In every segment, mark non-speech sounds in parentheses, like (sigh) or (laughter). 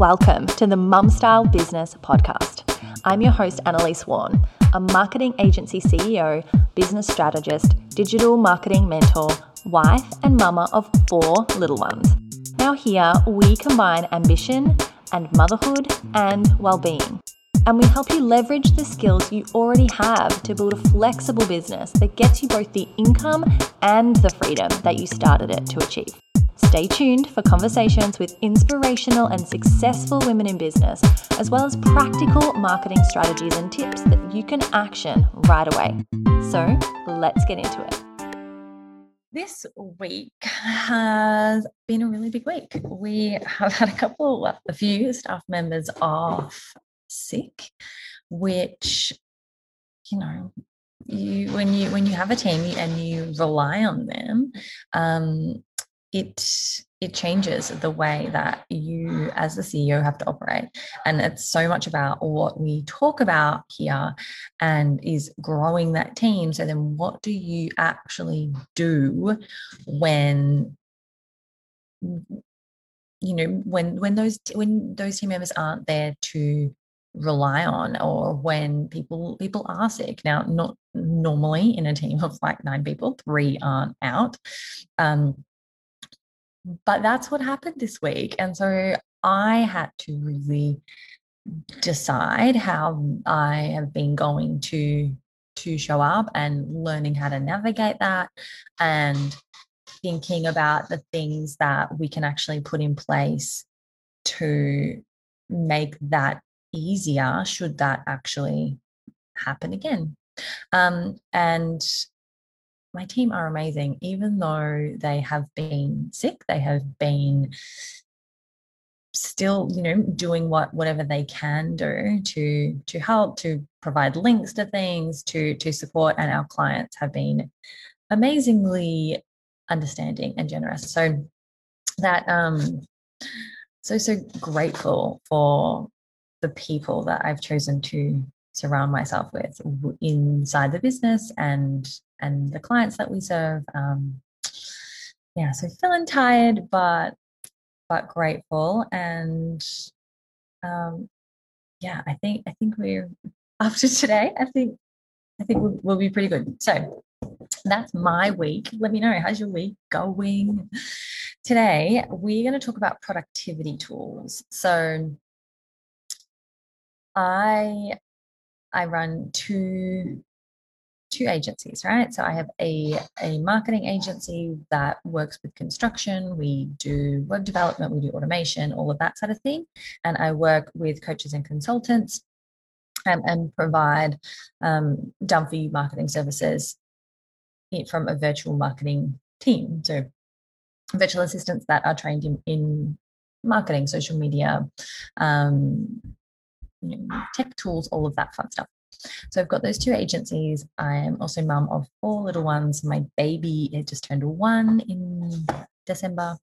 welcome to the Mum Style Business Podcast. I'm your host, Annalise Warren, a marketing agency CEO, business strategist, digital marketing mentor, wife, and mama of four little ones. Now, here we combine ambition and motherhood and well being. And we help you leverage the skills you already have to build a flexible business that gets you both the income and the freedom that you started it to achieve. Stay tuned for conversations with inspirational and successful women in business, as well as practical marketing strategies and tips that you can action right away. So let's get into it. This week has been a really big week. We have had a couple, a few staff members off sick, which, you know, you when you when you have a team and you rely on them um, it it changes the way that you as the ceo have to operate. And it's so much about what we talk about here and is growing that team. So then what do you actually do when you know when when those when those team members aren't there to rely on or when people people are sick? Now not normally in a team of like nine people three aren't out. Um, but that's what happened this week. And so I had to really decide how I have been going to to show up and learning how to navigate that and thinking about the things that we can actually put in place to make that easier should that actually happen again um, and my team are amazing. Even though they have been sick, they have been still you know doing what whatever they can do to to help to provide links to things to to support and our clients have been amazingly understanding and generous so that um so so grateful for the people that I've chosen to surround myself with inside the business and and the clients that we serve. Um, yeah, so feeling tired, but but grateful, and um, yeah, I think I think we're (laughs) after today. I think I think we'll, we'll be pretty good. So that's my week. Let me know how's your week going. Today we're going to talk about productivity tools. So I I run two two agencies, right? So I have a, a marketing agency that works with construction. We do web development, we do automation, all of that sort of thing. And I work with coaches and consultants um, and provide um, done for you marketing services from a virtual marketing team. So virtual assistants that are trained in, in marketing, social media, um, tech tools, all of that fun stuff. So I've got those two agencies. I am also mum of four little ones. My baby it just turned one in December.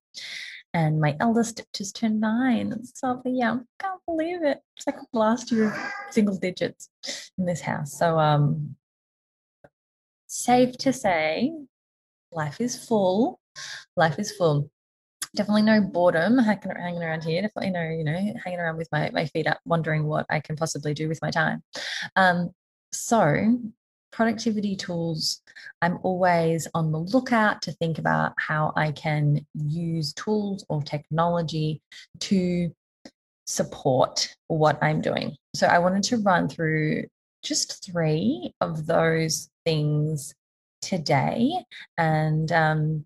And my eldest just turned nine. So yeah, I can't believe it. It's like last year single digits in this house. So um safe to say life is full. Life is full definitely no boredom hanging, around here. Definitely no, you know, hanging around with my, my feet up, wondering what I can possibly do with my time. Um, so, productivity tools, I'm always on the lookout to think about how I can use tools or technology to support what I'm doing. So, I wanted to run through just three of those things today and um,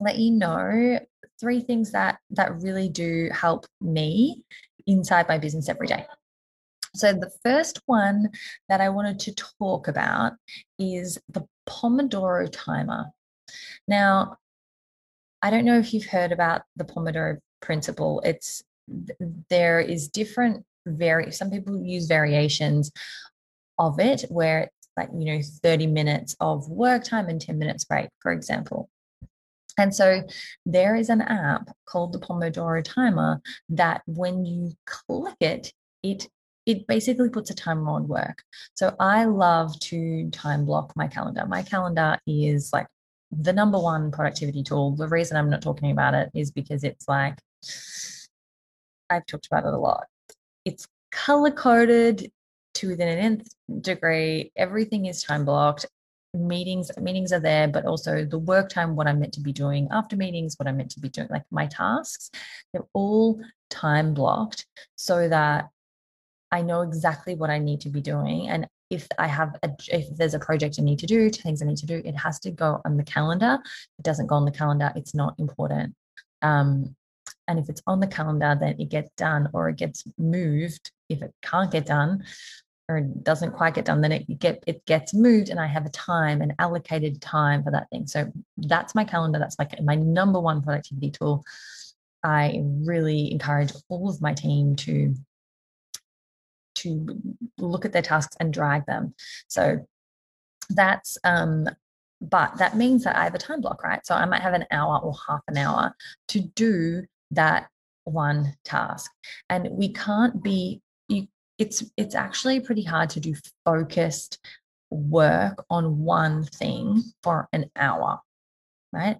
let you know three things that that really do help me inside my business every day. So the first one that I wanted to talk about is the Pomodoro timer. Now, I don't know if you've heard about the Pomodoro principle. It's there is different very some people use variations of it where it's like you know 30 minutes of work time and 10 minutes break for example and so there is an app called the Pomodoro Timer that when you click it, it it basically puts a timer on work. So I love to time block my calendar. My calendar is like the number one productivity tool. The reason I'm not talking about it is because it's like I've talked about it a lot. It's color coded to within an nth degree. Everything is time blocked. Meetings, meetings are there, but also the work time, what I'm meant to be doing after meetings, what I'm meant to be doing, like my tasks, they're all time blocked so that I know exactly what I need to be doing. And if I have a, if there's a project I need to do, things I need to do, it has to go on the calendar. If it doesn't go on the calendar, it's not important. Um, and if it's on the calendar, then it gets done or it gets moved. If it can't get done or doesn't quite get done, then it get it gets moved, and I have a time, an allocated time for that thing. So that's my calendar. That's like my number one productivity tool. I really encourage all of my team to to look at their tasks and drag them. So that's um, but that means that I have a time block, right? So I might have an hour or half an hour to do that one task. And we can't be it's it's actually pretty hard to do focused work on one thing for an hour, right?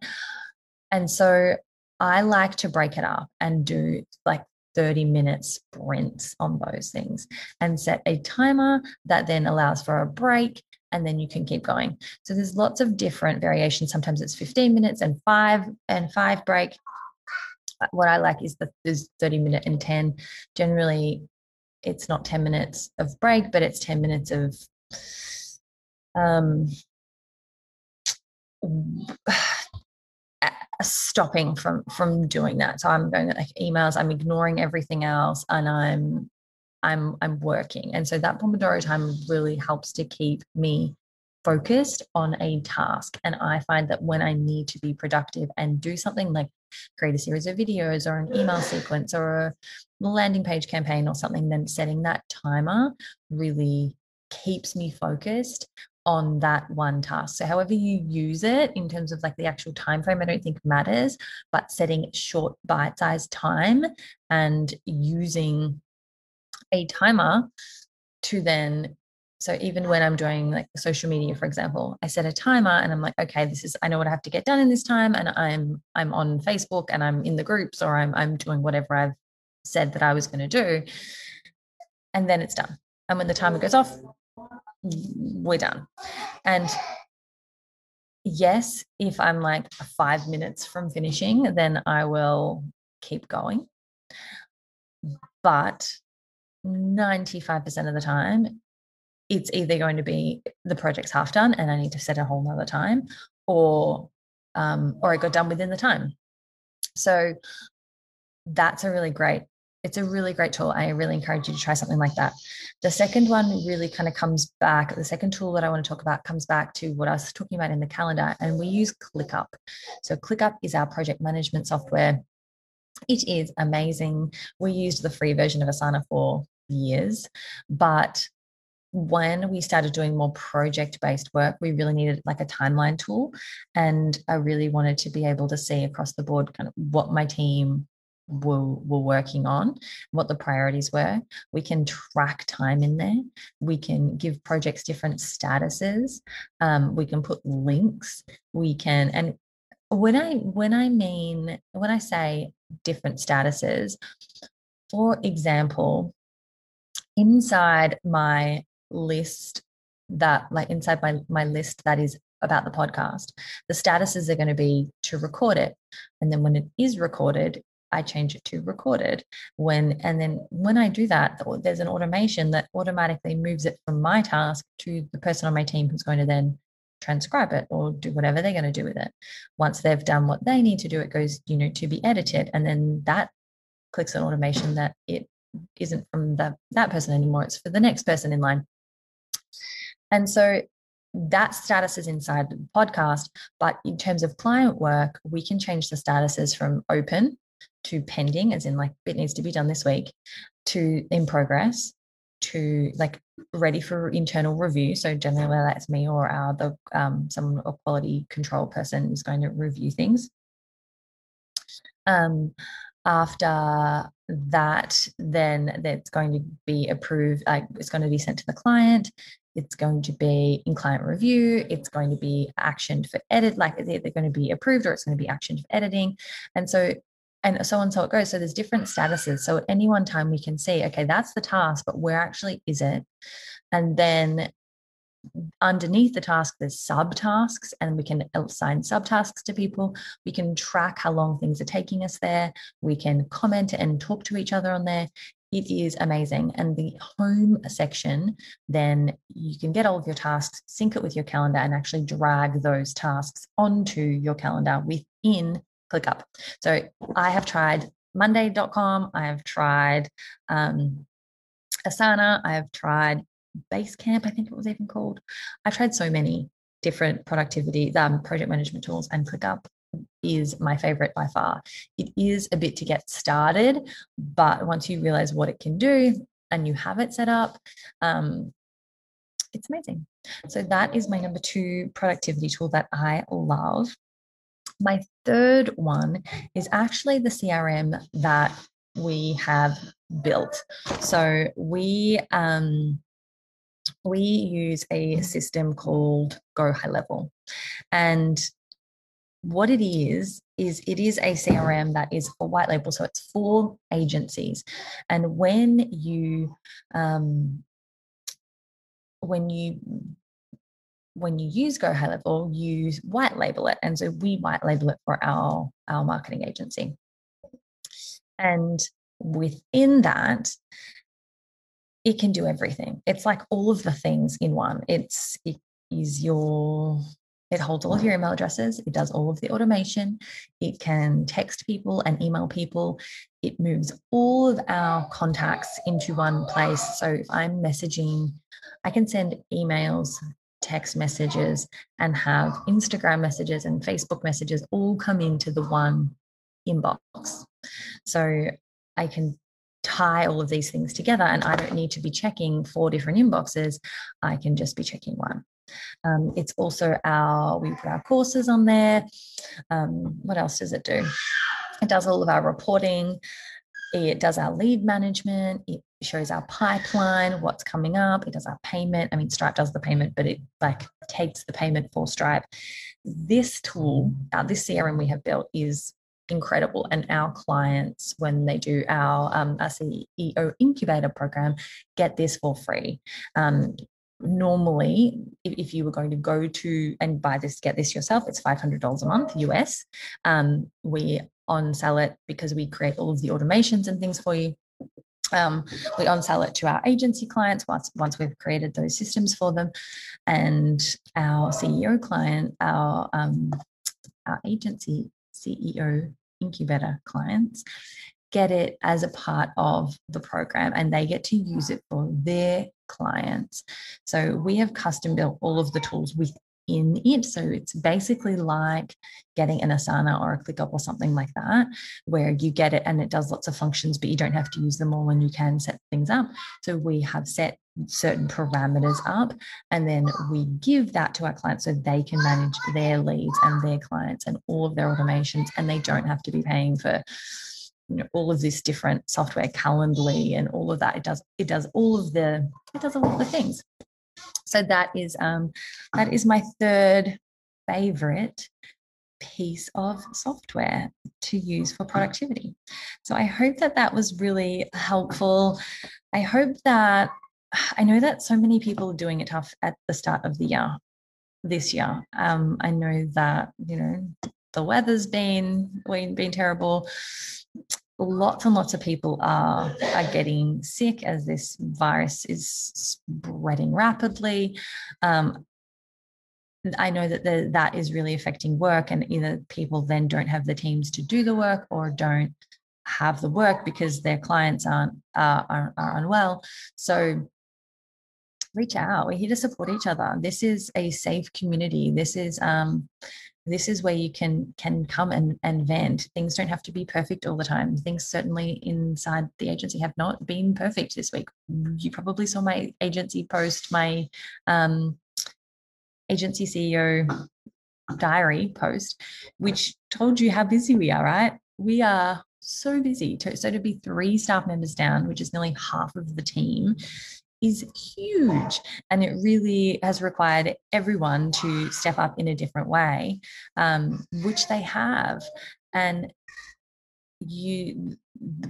And so I like to break it up and do like 30 minute sprints on those things and set a timer that then allows for a break and then you can keep going. So there's lots of different variations. Sometimes it's 15 minutes and five and five break. What I like is the is 30 minute and 10. Generally, it's not 10 minutes of break, but it's 10 minutes of um (sighs) stopping from from doing that. So i'm going like emails i'm ignoring everything else and i'm i'm i'm working. And so that pomodoro time really helps to keep me focused on a task and i find that when i need to be productive and do something like create a series of videos or an email (sighs) sequence or a landing page campaign or something then setting that timer really keeps me focused on that one task. So however you use it in terms of like the actual time frame, I don't think matters, but setting short bite-sized time and using a timer to then so even when I'm doing like social media, for example, I set a timer and I'm like, okay, this is I know what I have to get done in this time, and I'm I'm on Facebook and I'm in the groups or I'm I'm doing whatever I've said that I was going to do, and then it's done. And when the timer goes off, we're done. And yes, if I'm like five minutes from finishing, then I will keep going. But 95% of the time, it's either going to be the project's half done and I need to set a whole nother time, or um, or I got done within the time. So that's a really great it's a really great tool. I really encourage you to try something like that. The second one really kind of comes back. The second tool that I want to talk about comes back to what I was talking about in the calendar, and we use ClickUp. So, ClickUp is our project management software. It is amazing. We used the free version of Asana for years, but when we started doing more project based work, we really needed like a timeline tool. And I really wanted to be able to see across the board kind of what my team were, were working on, what the priorities were. We can track time in there. We can give projects different statuses. Um, we can put links. We can, and when I when I mean when I say different statuses, for example, inside my list that like inside my my list that is about the podcast. The statuses are going to be to record it and then when it is recorded I change it to recorded. When and then when I do that there's an automation that automatically moves it from my task to the person on my team who's going to then transcribe it or do whatever they're going to do with it. Once they've done what they need to do it goes you know to be edited and then that clicks an automation that it isn't from that that person anymore it's for the next person in line and so that status is inside the podcast but in terms of client work we can change the statuses from open to pending, as in like it needs to be done this week, to in progress, to like ready for internal review. So generally, that's me or our the um, some a quality control person is going to review things. Um, after that, then that's going to be approved. Like it's going to be sent to the client. It's going to be in client review. It's going to be actioned for edit. Like they're going to be approved or it's going to be actioned for editing. And so and so on so it goes so there's different statuses so at any one time we can see okay that's the task but where actually is it and then underneath the task there's subtasks and we can assign subtasks to people we can track how long things are taking us there we can comment and talk to each other on there it is amazing. And the home section then you can get all of your tasks sync it with your calendar and actually drag those tasks onto your calendar within ClickUp. So i have tried monday.com i have tried um, asana i have tried Basecamp, I think it was even called. I've tried so many different productivity, um, project management tools, and ClickUp is my favorite by far. It is a bit to get started, but once you realize what it can do and you have it set up, um, it's amazing. So that is my number two productivity tool that I love. My third one is actually the CRM that we have built. So we um, we use a system called Go High Level. And what it is, is it is a CRM that is for white label. So it's for agencies. And when you, um, when you, when you use Go High Level, you white label it. And so we white label it for our, our marketing agency. And within that, it can do everything. It's like all of the things in one. It's it is your it holds all of your email addresses. It does all of the automation. It can text people and email people. It moves all of our contacts into one place. So if I'm messaging, I can send emails, text messages, and have Instagram messages and Facebook messages all come into the one inbox. So I can tie all of these things together and I don't need to be checking four different inboxes. I can just be checking one. Um, it's also our, we put our courses on there. Um, what else does it do? It does all of our reporting. It does our lead management. It shows our pipeline, what's coming up. It does our payment. I mean, Stripe does the payment, but it like takes the payment for Stripe. This tool, uh, this CRM we have built is incredible. And our clients, when they do our, um, our CEO incubator program, get this for free. Um, normally if, you were going to go to and buy this get this yourself it's $500 a month us um, we on sell it because we create all of the automations and things for you. Um, we on sell it to our agency clients once, once we've created those systems for them. And our ceo client our um, our agency CEO incubator clients get it as a part of the program and they get to use it for their clients. So we have custom built all of the tools within it. So it's basically like getting an Asana or a ClickUp or something like that, where you get it and it does lots of functions, but you don't have to use them all and you can set things up. So we have set certain parameters up and then we give that to our clients so they can manage their leads and their clients and all of their automations and they don't have to be paying for you know all of this different software calendly and all of that it does it does all of the it does all of the things so that is um, that is my third favorite piece of software to use for productivity. So I hope that that was really helpful. I hope that I know that so many people are doing it tough at the start of the year this year. Um, I know that you know the weather's been been terrible lots and lots of people are are getting sick as this virus is spreading rapidly. Um, I know that the, that is really affecting work, and either people then don't have the teams to do the work or don't have the work because their clients aren't are, are unwell. So reach out. We're here to support each other. This is a safe community. This is um, this is where you can can come and, and vent. Things don't have to be perfect all the time. Things certainly inside the agency have not been perfect this week. You probably saw my agency post my um, agency ceo diary post which told you how busy we are right? We are so busy. So to be three staff members down which is nearly half of the team is huge. And it really has required everyone to step up in a different way, um, which they have. And you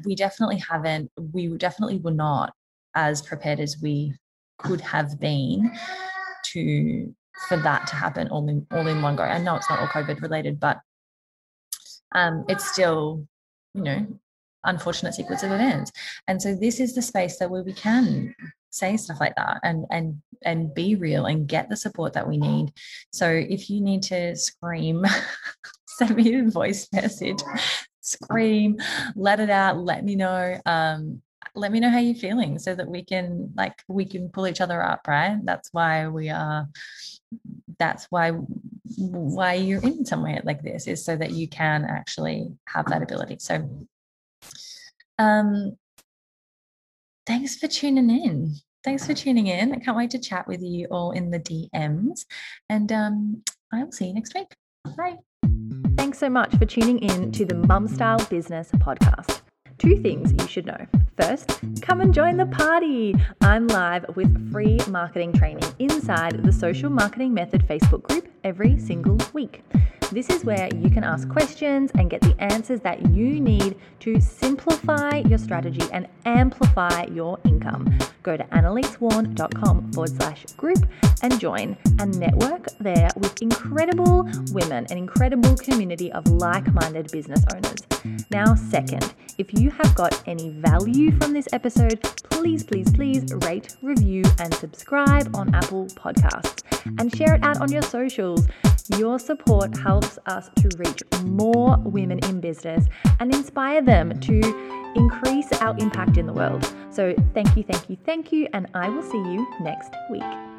we definitely haven't we definitely were not as prepared as we could have been to for that to happen all in all in one go. I know it's not all COVID related, but um, it's still, you know, unfortunate sequence of events. And so this is the space that where we can say stuff like that and and and be real and get the support that we need. So if you need to scream, (laughs) send me a voice message, scream, let it out, let me know. Um, let me know how you're feeling so that we can like we can pull each other up right that's why we are that's why why you're in somewhere like this is so that you can actually have that ability so um thanks for tuning in thanks for tuning in. I can't wait to chat with you all in the dms and um i will see you next week. Bye. Thanks so much for tuning in to the mum style business podcast. Two things you should know. First, come and join the party. I'm live with free marketing training inside the Social Marketing Method Facebook group every single week. This is where you can ask questions and get the answers that you need to simplify your strategy and amplify your income. Go to annalisewarren.com forward slash group and join and network there with incredible women, an incredible community of like minded business owners. Now, second, if you have got any value from this episode, please, please, please rate, review, and subscribe on Apple Podcasts and share it out on your socials. Your support helps us to reach more women in business and inspire them to increase our impact in the world. So, thank you, thank you, thank you, and I will see you next week.